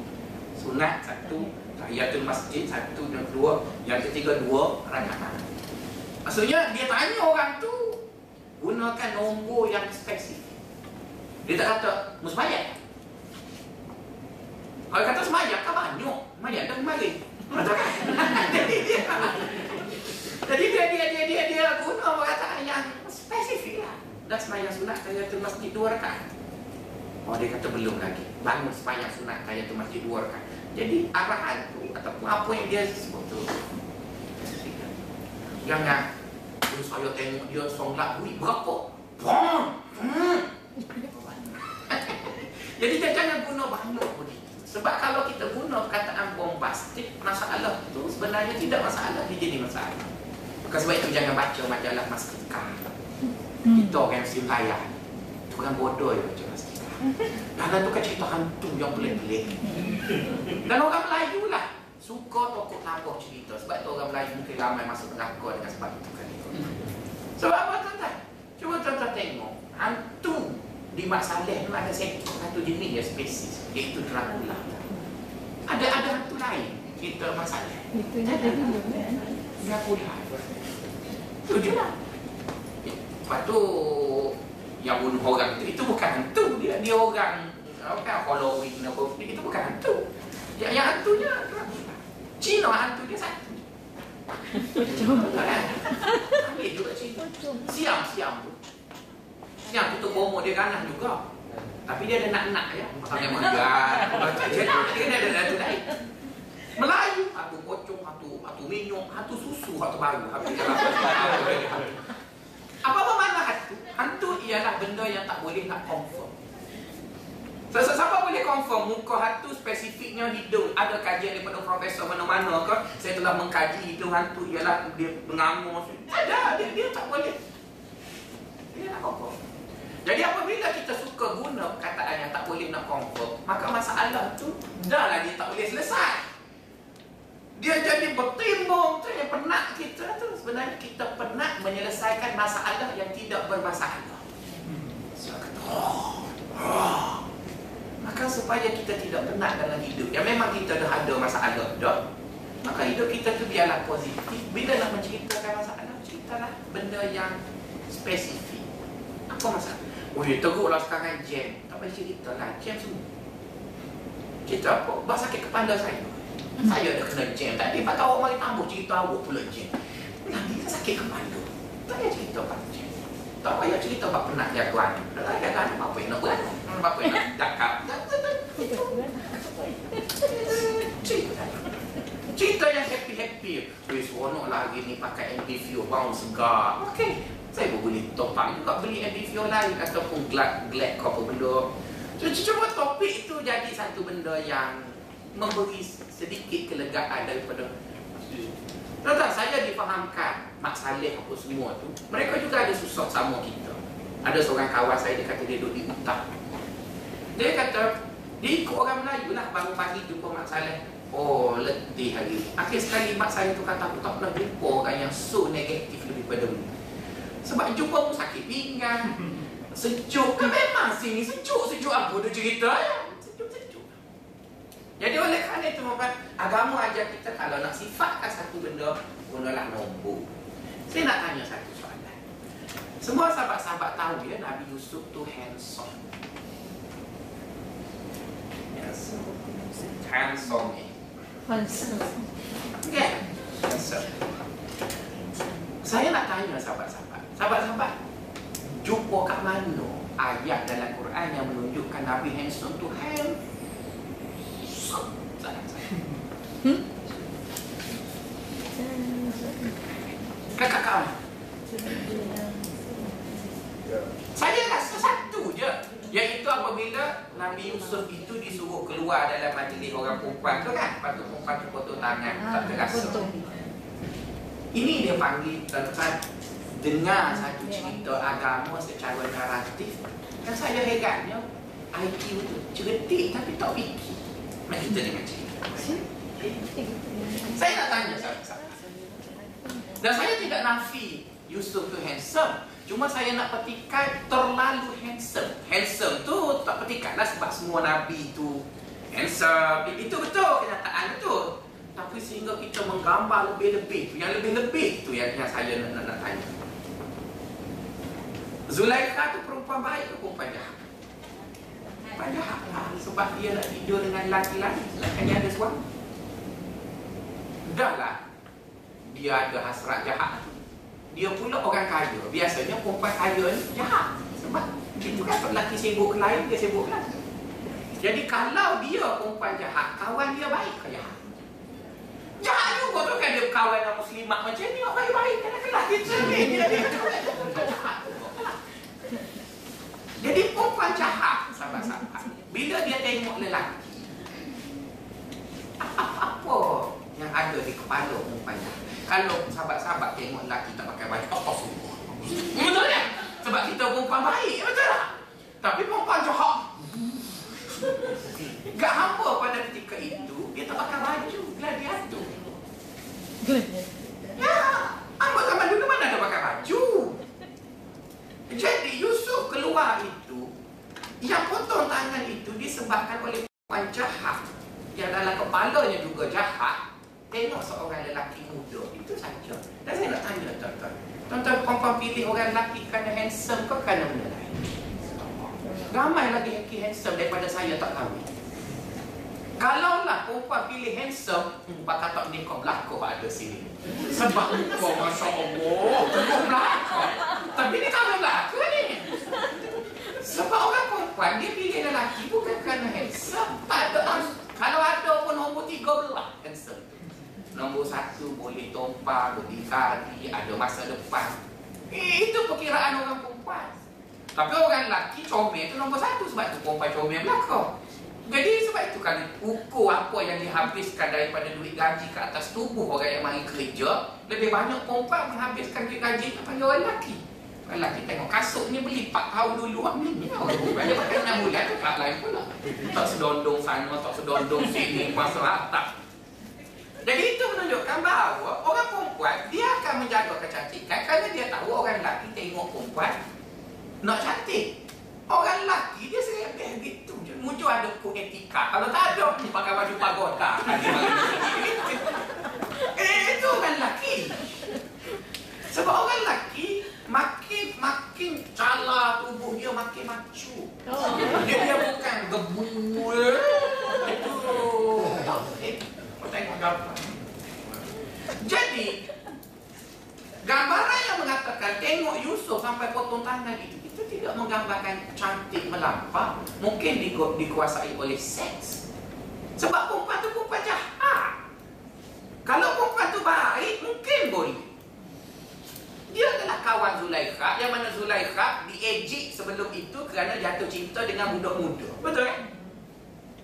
sunat satu, tahiyatul masjid satu dan dua, yang ketiga dua rakaat. Maksudnya dia tanya orang tu gunakan nombor yang spesifik. Dia tak kata musmayang. Kalau kata semayang kan banyak. Semayang dah kemarin. Jadi dia *laughs* Jadi dia dia dia dia dia guna perkataan yang spesifik lah dah semayang sunat tahiyatul masjid dua rakaat. Oh dia kata belum lagi. Bangun semayang sunat tahiyatul masjid dua rakaat. Jadi arahan tu ataupun apa yang dia sebut tu Jangan Jadi saya tengok dia solat duit berapa? Hmm. Jadi dia jangan guna banyak begitu. Sebab kalau kita guna perkataan bombastik, masalah tu sebenarnya tidak masalah, dia jadi masalah. Maka sebab itu jangan baca majalah Mastikah kita orang Muslim kaya tu kan bodoh ya macam Mastika Dalam tu kan cerita hantu yang pelik-pelik. Dan orang Melayu lah. Suka tokoh tambah cerita. Sebab tu orang Melayu mungkin ramai masuk neraka dengan sebab itu kan. Itu Sebab apa tuan-tuan? Cuba tuan-tuan tengok. Hantu di Mak Saleh ni ada satu jenis ya spesies. Iaitu Dracula. Ada ada hantu lain Kita Mak Saleh. Itu ada dulu kan? Dracula. Itu je lah. Lepas tu yang bunuh orang itu itu bukan hantu. Dia dia orang kan Halloween apa itu bukan hantu. Yang yang hantunya Cina hantu dia satu. Ambil juga Cina. Siam siam tu. Siam tutup bomo dia ganas juga. Tapi dia ada nak-nak ya. Makan yang. Jadi dia ada satu lain. Melayu, hantu pocong, hantu hantu minyak, hantu susu, hantu baru. Apa makna hantu? Hantu ialah benda yang tak boleh nak confirm. So, siapa boleh confirm muka hantu spesifiknya hidung? Ada kajian daripada profesor mana-mana ke? Saya telah mengkaji hidung hantu ialah dia mengamuk. Ada, dia, dia tak boleh. Dia nak confirm. Jadi apabila kita suka guna perkataan yang tak boleh nak confirm, maka masalah tu dah dia tak boleh selesai. Dia jadi bertimbung tu yang penat kita tu sebenarnya kita penat menyelesaikan masalah yang tidak bermasalah. Oh, oh. Maka supaya kita tidak penat dalam hidup Yang memang kita dah ada masalah dah Maka hidup kita tu biarlah positif Bila nak menceritakan masalah Ceritalah benda yang spesifik Apa masalah? Ya teruklah sekarang jam. Tak boleh cerita lah Jam semua. Cerita apa? Bahasa sakit kepala saya. Saya dah kena jam. Tadi Pak awak mari tambah cerita awak pula jam. Nanti kan sakit kepala. Tak payah cerita pak jam. Tak payah cerita pak penat jagoan Tak payah jagoan apa yang nak buat? Apa yang nak dakap Cerita yang happy-happy Weh seronok lah hari ni pakai MV View Bang segar Okey. Saya pun boleh topang juga. Beli edifio lain ataupun glad glad apa benda. Cuma topik itu jadi satu benda yang memberi sedikit kelegaan daripada Tuan-tuan, saya difahamkan Mak Saleh apa semua tu. Mereka juga ada susah sama kita. Ada seorang kawan saya, dia kata dia duduk di utang Dia kata, dia ikut orang Melayu lah Bangun pagi jumpa Mak Saleh Oh, letih hari ni Akhir sekali Mak Saleh tu kata, aku tak pernah jumpa orang yang so negatif lebih pada ni Sebab jumpa pun sakit pinggang *laughs* Sejuk kan memang sini sejuk-sejuk apa dia cerita ya jadi oleh kerana itu agama ajar kita kalau nak sifatkan satu benda gunalah nombor. Saya nak tanya satu soalan. Semua sahabat-sahabat tahu ya Nabi Yusuf tu handsome. Handsome. Handsome. Handsome. Okay. Handsome. Saya nak tanya sahabat-sahabat. Sahabat-sahabat, jumpa kat mana ayat dalam Quran yang menunjukkan Nabi handsome tu handsome? Hmm? Kakak kau Saya rasa satu je Iaitu apabila Nabi Yusuf itu disuruh keluar dalam majlis orang perempuan tu kan Lepas tu tangan Tak ah, terasa Ini dia panggil tentang Dengar satu cerita agama secara naratif. Dan saya herannya IQ tu cerdik tapi tak fikir. Mari kita dengar cerita Saya nak tanya sahabat-sahabat Dan saya tidak nafi Yusuf tu handsome. Cuma saya nak petikan terlalu handsome. Handsome tu tak petikan lah sebab semua Nabi tu Handsome. Itu betul kenyataan betul Tapi sehingga kita menggambar lebih-lebih Yang lebih-lebih tu yang, yang saya nak, nak, nak tanya. Zulaikha tu perempuan baik ke perempuan jahat? Perempuan jahat lah. Sebab dia nak tidur dengan lelaki-lelaki Lelaki ada suami. Dah lah. Dia ada hasrat jahat dia pula orang kaya. Biasanya perempuan kaya ni jahat. Sebab itu kan lelaki sibuk lain dia sibuk lain. Jadi kalau dia perempuan jahat kawan dia baik ke jahat jahat juga tu kan dia kawan dengan muslimat macam ni baik-baik kan? Lelaki dia jahat jadi perempuan jahat sahabat-sahabat. Bila dia tengok lelaki apa-apa yang ada di kepala perempuan jahat? Kalau sahabat-sahabat tengok lelaki tak pakai baju apa semua? Betul tak? sebab kita perempuan baik betul tak? tapi perempuan jahat. Gak hampa pada ketika itu dia tak pakai baju ya apa zaman dulu mana ada pakai baju? Jadi Yusuf keluar itu yang potong tangan itu disebabkan oleh perempuan jahat. Yang dalam kepalanya juga jahat. Tengok seorang lelaki muda itu saja. Dan saya nak tanya tuan-tuan. Tuan-tuan perempuan pilih orang lelaki kerana handsome ke kerana benda lain? Ramai lagi lelaki handsome daripada saya tak kahwin Kalaulah perempuan pilih handsome hmm, Bakal tak nikah belakang ada sini. Sebab muka Masya Allah Tengok belakang. Tapi ni kahwin belakang ni. Sebab orang perempuan Dia pilih lelaki bukan kerana handsome. Tak ada Kalau ada pun nombor tiga belah handsome. Nombor satu boleh tumpah, berdikari, ada masa depan. Eh, Itu perkiraan orang perempuan. Tapi orang lelaki comel itu nombor satu Sebab itu perempuan comel belakang Jadi sebab itu kan ukur apa yang dihabiskan daripada duit gaji ke atas tubuh orang yang mari kerja Lebih banyak perempuan menghabiskan duit gaji daripada orang lelaki. Orang lelaki tengok kasut ni beli 4 tahun dulu Ni orang perempuan dia pakai 6 bulan tak lain pula Tak sedondong sana, tak sedondong sini Masa atap. Jadi itu menunjukkan bahawa orang perempuan dia akan menjaga kecantikan kerana dia tahu orang lelaki tengok perempuan nak cantik. Orang lelaki dia serebeh gitu je. Etika. Kalau tak ada, pakai baju pagoda. *laughs* eh, itu orang lelaki. Sebab orang lelaki makin makin cala tubuh dia makin macu. Dia, dia bukan gebul. Itu. Tengok gambar. Jadi gambaran yang mengatakan tengok Yusuf sampai potong tangan itu tidak menggambarkan cantik melampau, mungkin di, dikuasai oleh seks. Sebab perempuan itu perempuan jahat. Kalau perempuan itu baik, mungkin boleh. Dia adalah kawan Zulaikha Yang mana Zulaikha diejik sebelum itu Kerana jatuh cinta dengan budak muda Betul kan?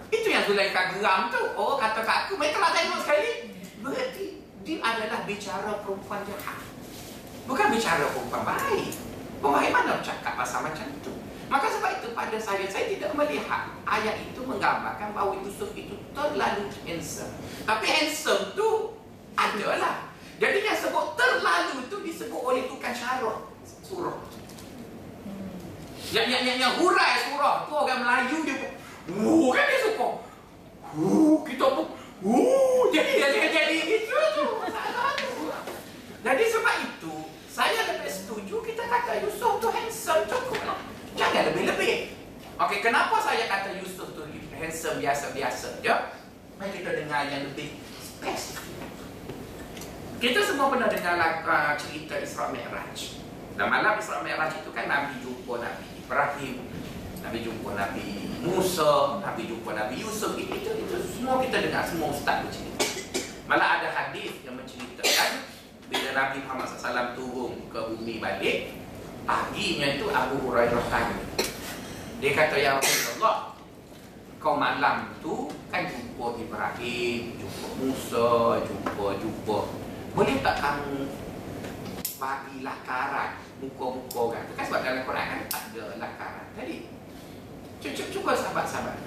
Itu yang Zulaikha geram tu Oh kata kat aku Mereka nak tengok sekali Berarti dia adalah bicara perempuan jahat Bukan bicara perempuan baik Bagaimana bercakap pasal macam tu? Maka sebab itu pada saya Saya tidak melihat ayat itu menggambarkan Bahawa Yusuf itu terlalu handsome. Tapi handsome tu adalah. Jadi yang sebut terlalu itu disebut oleh tukang syarah Surah yang, yang, yang, yang hurai surah tu orang Melayu dia pun Wuh kan dia suka Wuh kita pun Wuh jadi dia jadi, jadi gitu tu. Jadi sebab itu Saya lebih setuju kita kata Yusuf tu handsome cukup lah Jangan lebih-lebih Okey, kenapa saya kata Yusuf tu handsome biasa-biasa je? Mari kita dengar yang lebih spesifik. Kita semua pernah dengar uh, cerita Isra Mi'raj. Dan malam Isra Mi'raj itu kan Nabi jumpa Nabi Ibrahim, Nabi jumpa Nabi Musa, Nabi jumpa Nabi Yusuf. Itu, itu semua kita dengar, semua ustaz bercerita. Malah ada hadis yang menceritakan Nabi Muhammad SAW turun ke bumi balik, paginya itu Abu Hurairah tanya. Dia kata, Ya Rasulullah, kau malam tu kan jumpa Ibrahim, jumpa Musa, jumpa, jumpa. Boleh tak kamu bagi lakaran muka-muka orang tu? Kan sebab dalam Quran kan tak ada lakaran. Jadi, cuba, cuba sahabat-sahabat.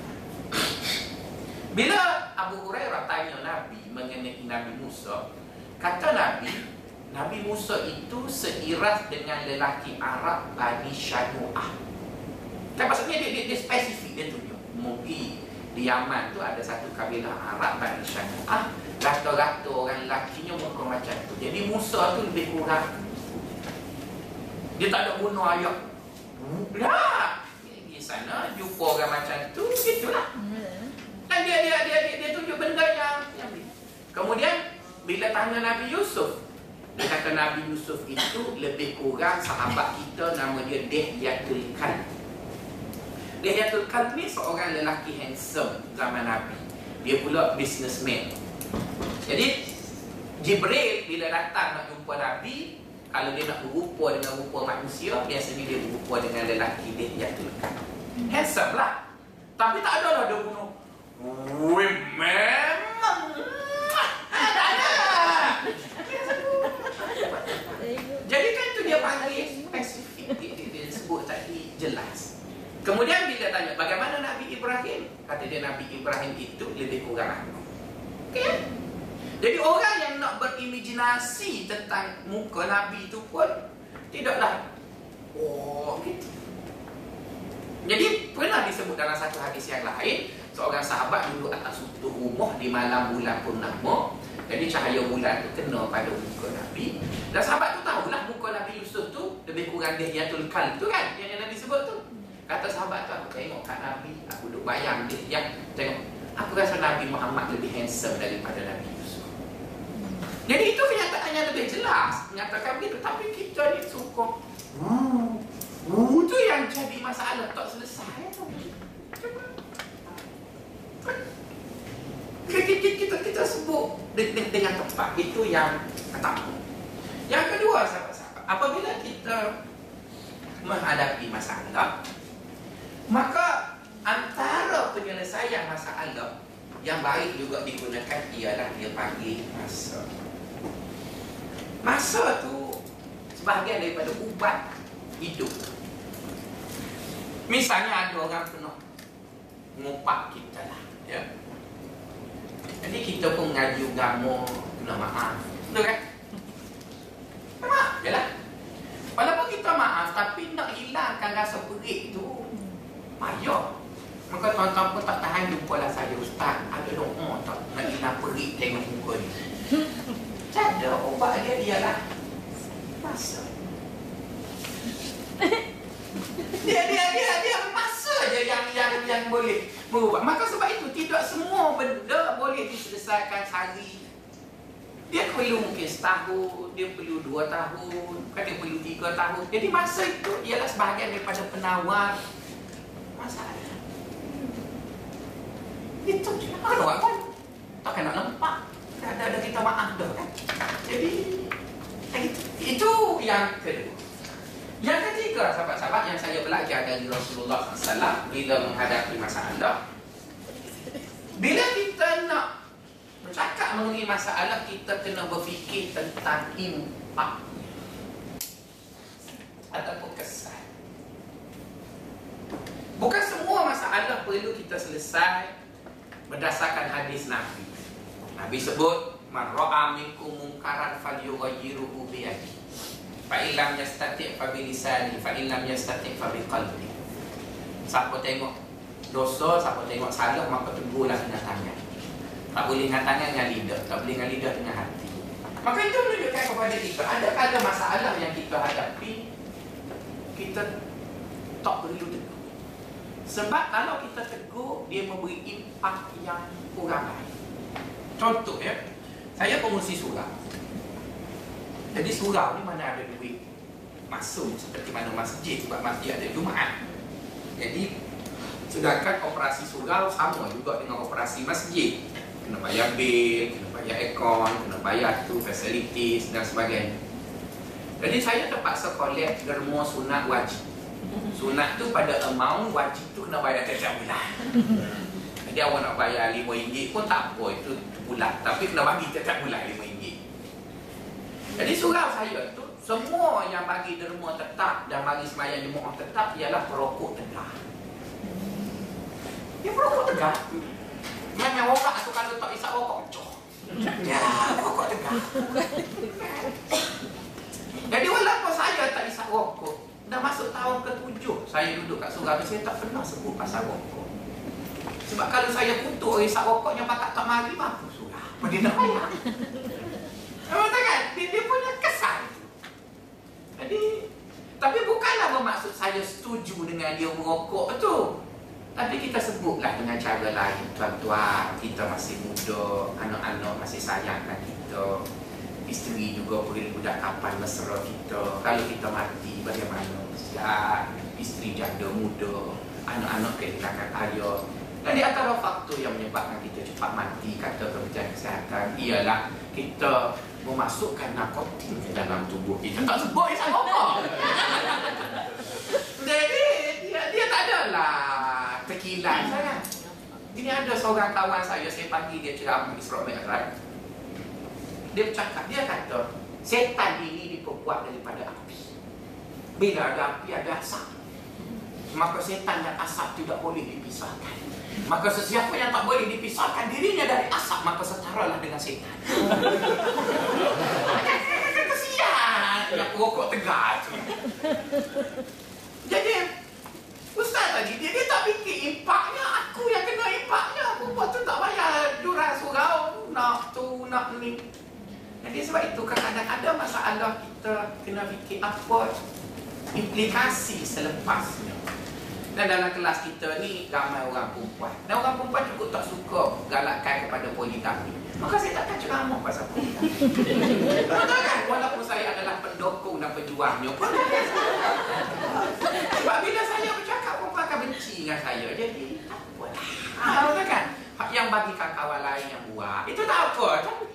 Bila Abu Hurairah tanya Nabi mengenai Nabi Musa, kata Nabi, Nabi Musa itu seiras dengan lelaki Arab Bani Syanu'ah. Kan maksudnya dia, dia, dia spesifik dia tunjuk. Mungkin di Yaman tu ada satu kabilah Arab Bani Syanu'ah. Rata-rata orang lakinya muka macam tu. Jadi Musa tu lebih kurang. Dia tak ada bunuh ayat. Tak. Di sana jumpa orang macam tu, gitulah. Dan dia dia dia dia, dia tunjuk benda yang, yang Kemudian bila tanya Nabi Yusuf, dia kata Nabi Yusuf itu lebih kurang sahabat kita nama dia Dehyatul Kalb. Dihyatul Kalb ni seorang lelaki handsome zaman Nabi. Dia pula businessman. Jadi Jibril bila datang nak jumpa Nabi, kalau dia nak berupa dengan rupa manusia, biasanya dia berupa dengan lelaki Dihyatul Kalb. Handsome lah. Tapi tak ada lah dia bunuh. Wih, memang. Tak ada. Jadi kan tu dia panggil spesifik. Dia, dia, dia sebut tadi jelas. Kemudian bila tanya bagaimana Nabi Ibrahim? Kata dia Nabi Ibrahim itu lebih kurang aku. Okay? Jadi orang yang nak berimajinasi tentang muka Nabi itu pun tidaklah oh gitu. Jadi pernah disebut dalam satu hadis yang lain seorang sahabat duduk atas satu rumah di malam bulan purnama. Jadi cahaya bulan tu kena pada muka Nabi. Dan sahabat tu tahulah muka Nabi Yusuf tu lebih kurang dia yatul kal tu kan yang Nabi sebut tu. Kata sahabat tu, aku tengok kat Nabi, aku duduk bayang dia yang tengok. Aku rasa Nabi Muhammad lebih handsome daripada Nabi Yusuf. Jadi itu kenyataan yang lebih jelas. Menyatakan begitu. Tapi kita ni suka. Wuh. Wuh tu yang jadi masalah. Tak selesai. Kita, kita, kita, kita sebut dengan tepat. Itu yang pertama. Yang kedua, sahabat-sahabat. Apabila kita menghadapi masalah, Maka antara penyelesaian masalah yang baik juga digunakan ialah dia panggil masa. Masa tu sebahagian daripada ubat hidup. Misalnya ada orang pernah ngupak kita lah, ya. Jadi kita pun ngaji agama kena maaf. Betul kan? Maaf, ya lah. Walaupun kita maaf tapi nak hilangkan rasa perik tu payah Maka tuan-tuan pun tak tahan jumpa lah saya Ustaz. Ada doa tak nak hilang perik tengok muka ni. *laughs* Ada ubat dia dia lah Masa. *laughs* Dia dia dia dia masa je yang yang yang boleh merubah Maka sebab itu tidak semua benda boleh diselesaikan sehari. Dia perlu mungkin setahun, dia perlu dua tahun, kan dia perlu tiga tahun. Jadi masa itu ialah sebahagian daripada penawar masalah. Itu. Ada orang kan? Takkan nak nampak. Ada ada kita maaf dah kan? Jadi itu yang kedua. juga sahabat-sahabat yang saya belajar dari Rasulullah SAW bila menghadapi masalah. Bila kita nak bercakap mengenai masalah, kita kena berfikir tentang impak ataupun kesan. Bukan semua masalah perlu kita selesai berdasarkan hadis Nabi. Nabi sebut, "Man ra'a minkum munkaran falyughayyiruhu bi yadihi." Fa illam yastati' fa bi lisani, fa illam yastati' fa bi qalbi. Siapa tengok dosa, siapa tengok salah, maka tegurlah dengan tangan. Tak boleh dengan tangan dengan lidah, tak boleh dengan lidah dengan hati. Maka itu menunjukkan kepada kita ada ada masalah yang kita hadapi kita tak perlu. Sebab kalau kita tegur, dia memberi impak yang kurang baik. Contoh ya, saya pengurusi surau. Jadi surau ni mana ada duit masuk seperti mana masjid sebab masjid ada Jumaat. Jadi sedangkan operasi surau sama juga dengan operasi masjid. Kena bayar bil, kena bayar aircon, kena bayar tu facilities dan sebagainya. Jadi saya terpaksa collect derma sunat wajib. Sunat tu pada amount wajib tu kena bayar setiap bulan. *laughs* Jadi awak nak bayar RM5 pun tak apa itu bulan. Tapi kena bagi setiap bulan RM5. Jadi surau saya tu semua yang bagi derma tetap dan bagi semayang jemaah tetap ialah perokok tegak. Ya perokok tegak. Memang orang tu kalau tak isap rokok coh. Ya, rokok tegak. *laughs* Jadi walaupun saya tak isap rokok, dah masuk tahun ke-7 saya duduk kat surau saya tak pernah sebut pasal rokok. Sebab kalau saya kutuk isap rokoknya pakat tak mari mampu surau. Dia nak bayar. Memang tak kan? Dia, dia punya kesan. Jadi, tapi bukanlah bermaksud saya setuju dengan dia merokok tu. Tapi kita sebutlah dengan cara lain. Tuan-tuan, kita masih muda, anak-anak masih sayangkan kita. Isteri juga boleh budak kapan mesra kita. Kalau kita mati, bagaimana? Siap, isteri janda muda, anak-anak kehilangan ayah. Dan di antara faktor yang menyebabkan kita cepat mati, kata Kementerian Kesihatan, ialah kita memasukkan narkotik ke dalam tubuh kita. Tak sebut isap rokok. *laughs* Jadi, dia, dia tak adalah tekilan saya. Ini ada seorang kawan saya, saya panggil dia ceramah Isra Mi'raj. Dia bercakap, dia kata, setan ini diperbuat daripada api. Bila ada api, ada asap. Maka setan dan asap tidak boleh dipisahkan. Maka sesiapa yang tak boleh dipisahkan dirinya dari asap, maka setaralah dengan setan. Rokok tegar. Jadi, Ustaz tadi, dia, dia tak fikir impaknya, aku yang kena impaknya. Perempuan tu tak bayar duran surau, nak tu, nak ni. Jadi sebab itu kadang-kadang ada masalah kita kena fikir apa implikasi selepasnya. Dan dalam kelas kita ni ramai orang perempuan. Dan orang perempuan cukup tak suka galakkan kepada poligami. Maka saya takkan ceramah pasal poligami. Betul kan? Walaupun saya adalah pendukung dan pejuangnya pun. Sebab bila saya bercakap, perempuan akan benci dengan saya. Jadi, tak apa. Ah, betul kan? Yang bagi kawan lain yang buat, itu tak apa. Tapi,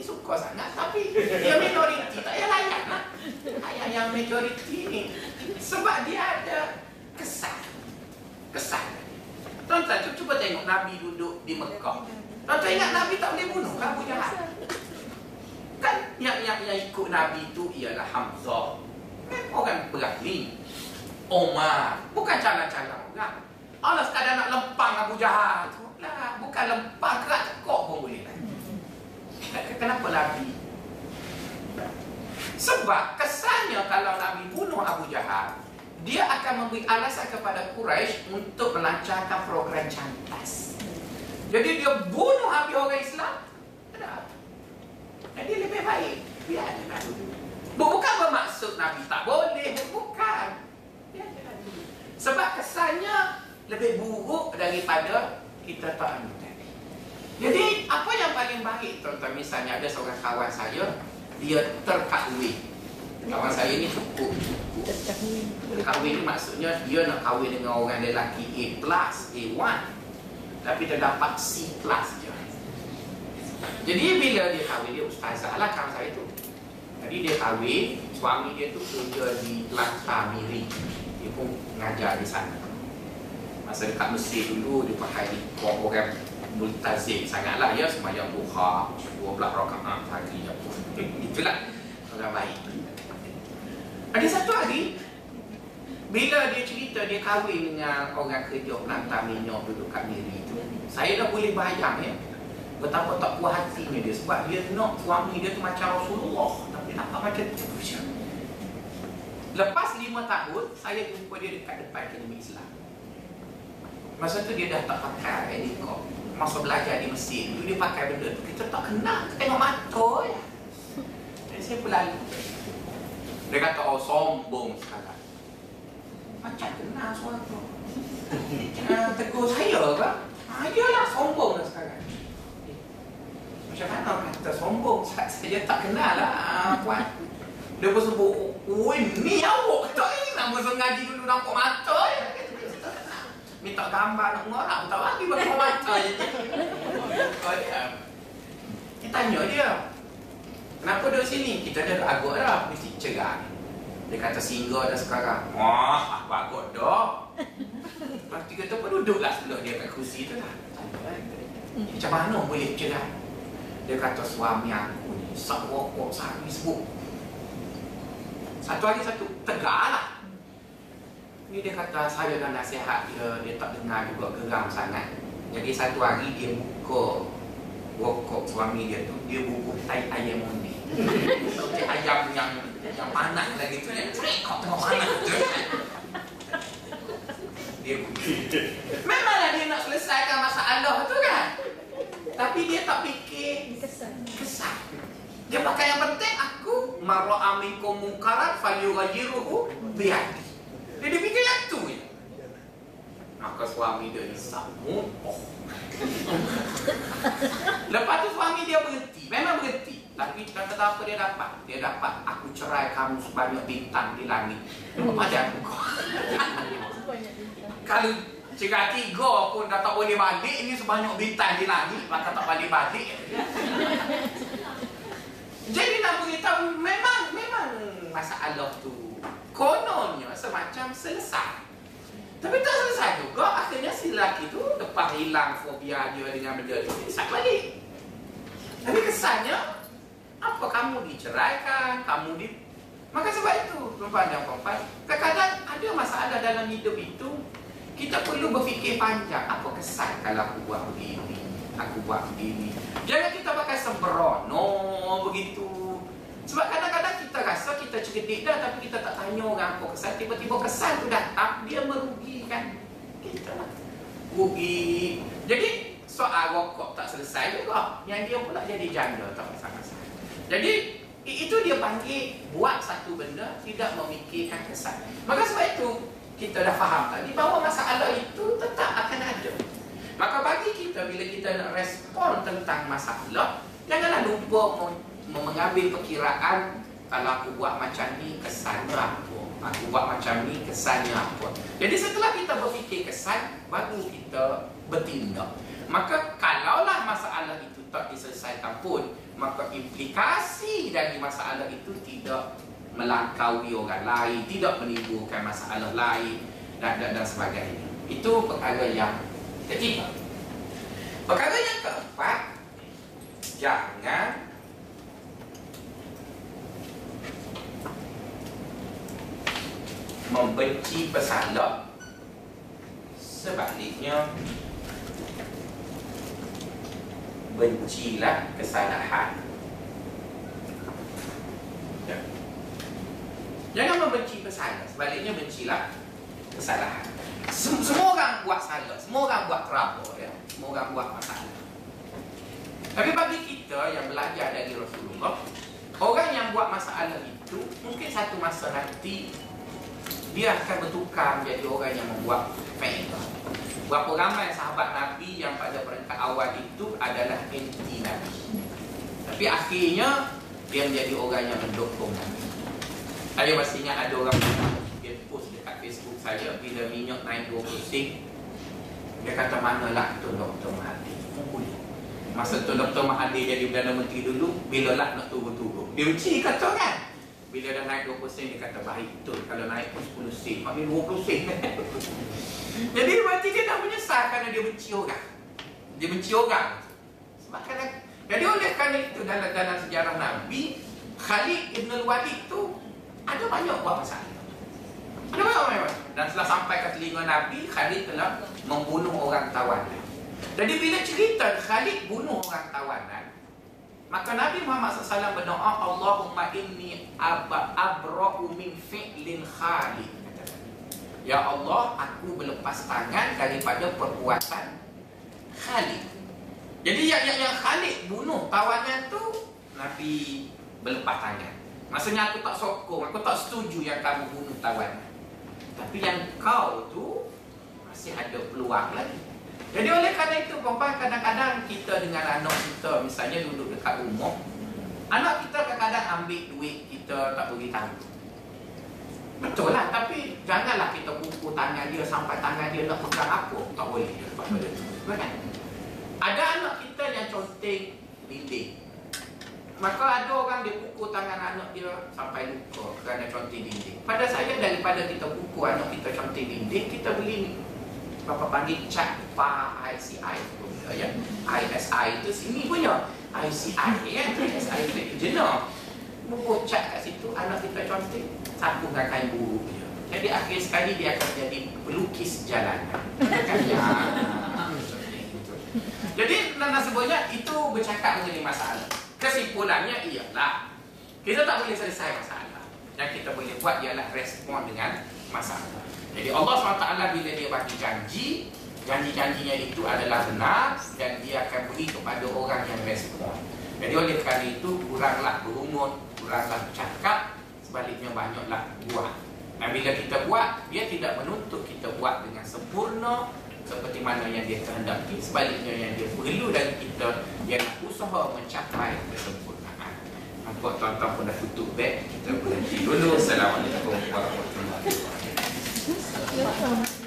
ni suka sangat. Tapi, dia minoriti. Tak payah layan lah. Ayah yang majoriti ni. Sebab dia ada kesan. Kesan. Tuan-tuan, cuba, cuba tengok Nabi duduk di Mekah. Tuan-tuan ingat Nabi tak boleh bunuh kan Abu Jahal? Kan yang, yang, yang ikut Nabi tu ialah Hamzah. Kan orang berani. Omar. Bukan calon-calon orang. Allah sekadar nak lempang Abu Jahal tu. Lah, bukan lempang kerak cekok pun boleh. Kenapa Nabi? Sebab kesannya kalau Nabi bunuh Abu Jahal, dia akan memberi alasan kepada Quraisy untuk melancarkan program cantas. Jadi dia bunuh habis orang Islam. Jadi lebih baik biarlah dulu. Bukan bermaksud Nabi tak boleh, bukan. Biarlah dulu. Sebab kesannya lebih buruk daripada kita tak Nabi. Jadi apa yang paling baik tuan-tuan? Misalnya ada seorang kawan saya dia terkahwin. Kawan saya ni cukup. Terkahwin. Kahwin ni maksudnya dia nak kahwin dengan orang lelaki A plus, A1 Tapi dia dapat C plus je. Jadi bila dia kahwin, dia ustazah lah kawan saya tu. Jadi dia kahwin, suami dia tu kerja di Lantar Miri dia pun mengajar di sana. Masa dekat Mesir dulu dia pakai orang multazim sangatlah ya semayang duha 12 rakaat pagi ya itulah orang baik ada satu hari bila dia cerita dia kahwin dengan orang kerja pelantar minyak duduk kat Miri tu saya dah boleh bayang ya betapa tak puas hatinya dia sebab dia nak suami dia tu macam Rasulullah tapi nampak macam tu. Lepas lima tahun saya jumpa dia dekat depan akademi Islam. Masa tu dia dah tak pakai elikop masa belajar di Mesir dulu dia pakai benda tu. Kita tak kenal tengok mata ya jadi saya berlalu. Dia kata oh sombong sekarang macam kenal suara tu. Uh, tegur saya ke? Ah, iyalah sombong lah sekarang. Macam mana kata sombong? Saya tak kenal lah ah, puan. Dia pun sebut oh ni awak kata ni. Nama sengaja dulu nampak mata minta gambar nak ngorak tak lagi berapa mata je. Kita tanya dia kenapa duduk sini? Kita dah agak dah mesti cerah. Dia kata singgah dah sekarang. Wah aku agak dah? Lepas tu pun duduk lah sebelah dia kat kursi tu lah. Macam mana boleh cerah? Dia kata suami aku ni sak rokok sehari sebut. Satu hari satu tegak lah ni dia kata saya dah nasihat dia dia tak dengar juga geram sangat. Jadi satu hari dia buka rokok suami dia tu dia bubuk tai ayam undi macam *laughs* ayam yang yang panas lagi tu yang kau tengok panas tu dia memanglah dia nak selesaikan masalah tu kan? Tapi dia tak fikir. Kesan. Kesan. Dia pakai yang penting aku marra amikum munkaran falyughayyiruhu biyadi dia fikir yang tu je. Maka suami dia disambut. Oh. *laughs* Lepas tu suami dia berhenti. Memang berhenti. Tapi kata apa dia dapat? Dia dapat aku cerai kamu sebanyak bintang di langit. Pada aku kau. *laughs* Kalau jika tiga pun dah tak boleh balik Ini sebanyak bintang di langit Maka tak balik-balik *laughs* Jadi nak beritahu Memang Memang masalah tu semacam selesai. Tapi tak selesai juga, akhirnya si lelaki tu lepas hilang fobia dia dengan benda tu, dia balik. Tapi kesannya, apa kamu diceraikan, kamu di... Maka sebab itu, perempuan dan perempuan, kadang-kadang ada masalah dalam hidup itu, kita perlu berfikir panjang, apa kesan kalau aku buat begini, aku buat begini. Jangan kita pakai sembrono begitu, sebab kadang-kadang kita rasa kita cerdik dah tapi kita tak tanya orang apa kesan. Tiba-tiba kesan tu datang, dia merugikan kita. Rugi. Jadi soal rokok tak selesai juga. Yang dia pula jadi janda tak masalah. Jadi itu dia panggil buat satu benda tidak memikirkan kesan. Maka sebab itu kita dah faham tadi bahawa masalah itu tetap akan ada. Maka bagi kita bila kita nak respon tentang masalah, janganlah lupa mengambil perkiraan kalau aku buat macam ni kesannya apa aku buat macam ni kesannya apa? Jadi setelah kita berfikir kesan baru kita bertindak. Maka kalaulah masalah itu tak diselesaikan pun maka implikasi dari masalah itu tidak melangkaui orang lain tidak menimbulkan masalah lain dan, dan, dan sebagainya. Itu perkara yang ketiga. Perkara yang keempat jangan membenci pesalah sebaliknya bencilah kesalahan ya. jangan membenci pesalah sebaliknya bencilah kesalahan Sem semua orang buat salah semua orang buat trouble ya. semua orang buat masalah tapi bagi kita yang belajar dari Rasulullah orang yang buat masalah itu mungkin satu masa nanti dia akan bertukar menjadi orang yang membuat faedah. Berapa ramai sahabat Nabi yang pada peringkat awal itu adalah anti Nabi. Tapi akhirnya dia menjadi orang yang mendukung Nabi. Saya masih ingat ada orang dia post dekat Facebook saya bila minyak naik 20 sen. Dia kata manalah tu Dr. Mahathir. Masa tu Dr. Mahathir jadi Perdana Menteri dulu, bila lah nak turun-turun. Dia uji kata kan? Bila dah naik 20 sen dia kata baik betul kalau naik pun 10 sen. Mak ni 20 sen. *laughs* Jadi berarti dia dah menyesal kerana dia benci orang. Dia benci orang. Sebab kadang jadi oleh kerana itu dalam dalam sejarah Nabi Khalid Ibn Al-Walid tu ada banyak buat masalah. Ada banyak banyak. Dan setelah sampai ke telinga Nabi, Khalid telah membunuh orang tawanan. Jadi bila cerita Khalid bunuh orang tawanan, Maka Nabi Muhammad SAW berdoa Allahumma inni abba abra'u min fi'lin khalid Ya Allah, aku berlepas tangan daripada perbuatan Khalid Jadi yang, yang, yang Khalid bunuh tawanan tu Nabi berlepas tangan. Maksudnya aku tak sokong, aku tak setuju yang kamu bunuh tawanan Tapi yang kau tu masih ada peluang lagi jadi oleh kerana itu perempuan kadang-kadang kita dengan anak kita misalnya duduk dekat rumah Anak kita kadang-kadang ambil duit kita tak beri tahu Betul lah tapi janganlah kita pukul tangan dia sampai tangan dia nak pegang apa Tak boleh dia buat benda tu kan? Ada anak kita yang conteng dinding Maka ada orang dia pukul tangan anak dia sampai luka kerana conteng dinding Pada saya daripada kita pukul anak kita conteng dinding Kita beli Bapa panggil cat pa ICI tu ya. ISI itu sini punya ICI ya. ISI itu jenak. Buku cat kat situ anak kita cantik satu dengan kain buruk je. Jadi akhir sekali dia akan jadi pelukis jalanan. ya. Jadi nana sebutnya itu bercakap mengenai masalah. Kesimpulannya ialah kita tak boleh selesai masalah. Yang kita boleh buat ialah respon dengan masalah. Jadi Allah SWT bila dia bagi janji Janji-janjinya itu adalah benar Dan dia akan beri kepada orang yang respon. Jadi oleh kerana itu Kuranglah berumur Kuranglah bercakap Sebaliknya banyaklah buat Dan bila kita buat Dia tidak menuntut kita buat dengan sempurna Seperti mana yang dia kehendaki. Sebaliknya yang dia perlu dari kita Ialah usaha mencapai kesempurnaan. Nampak tuan-tuan pun dah tutup beg Kita berhenti dulu This.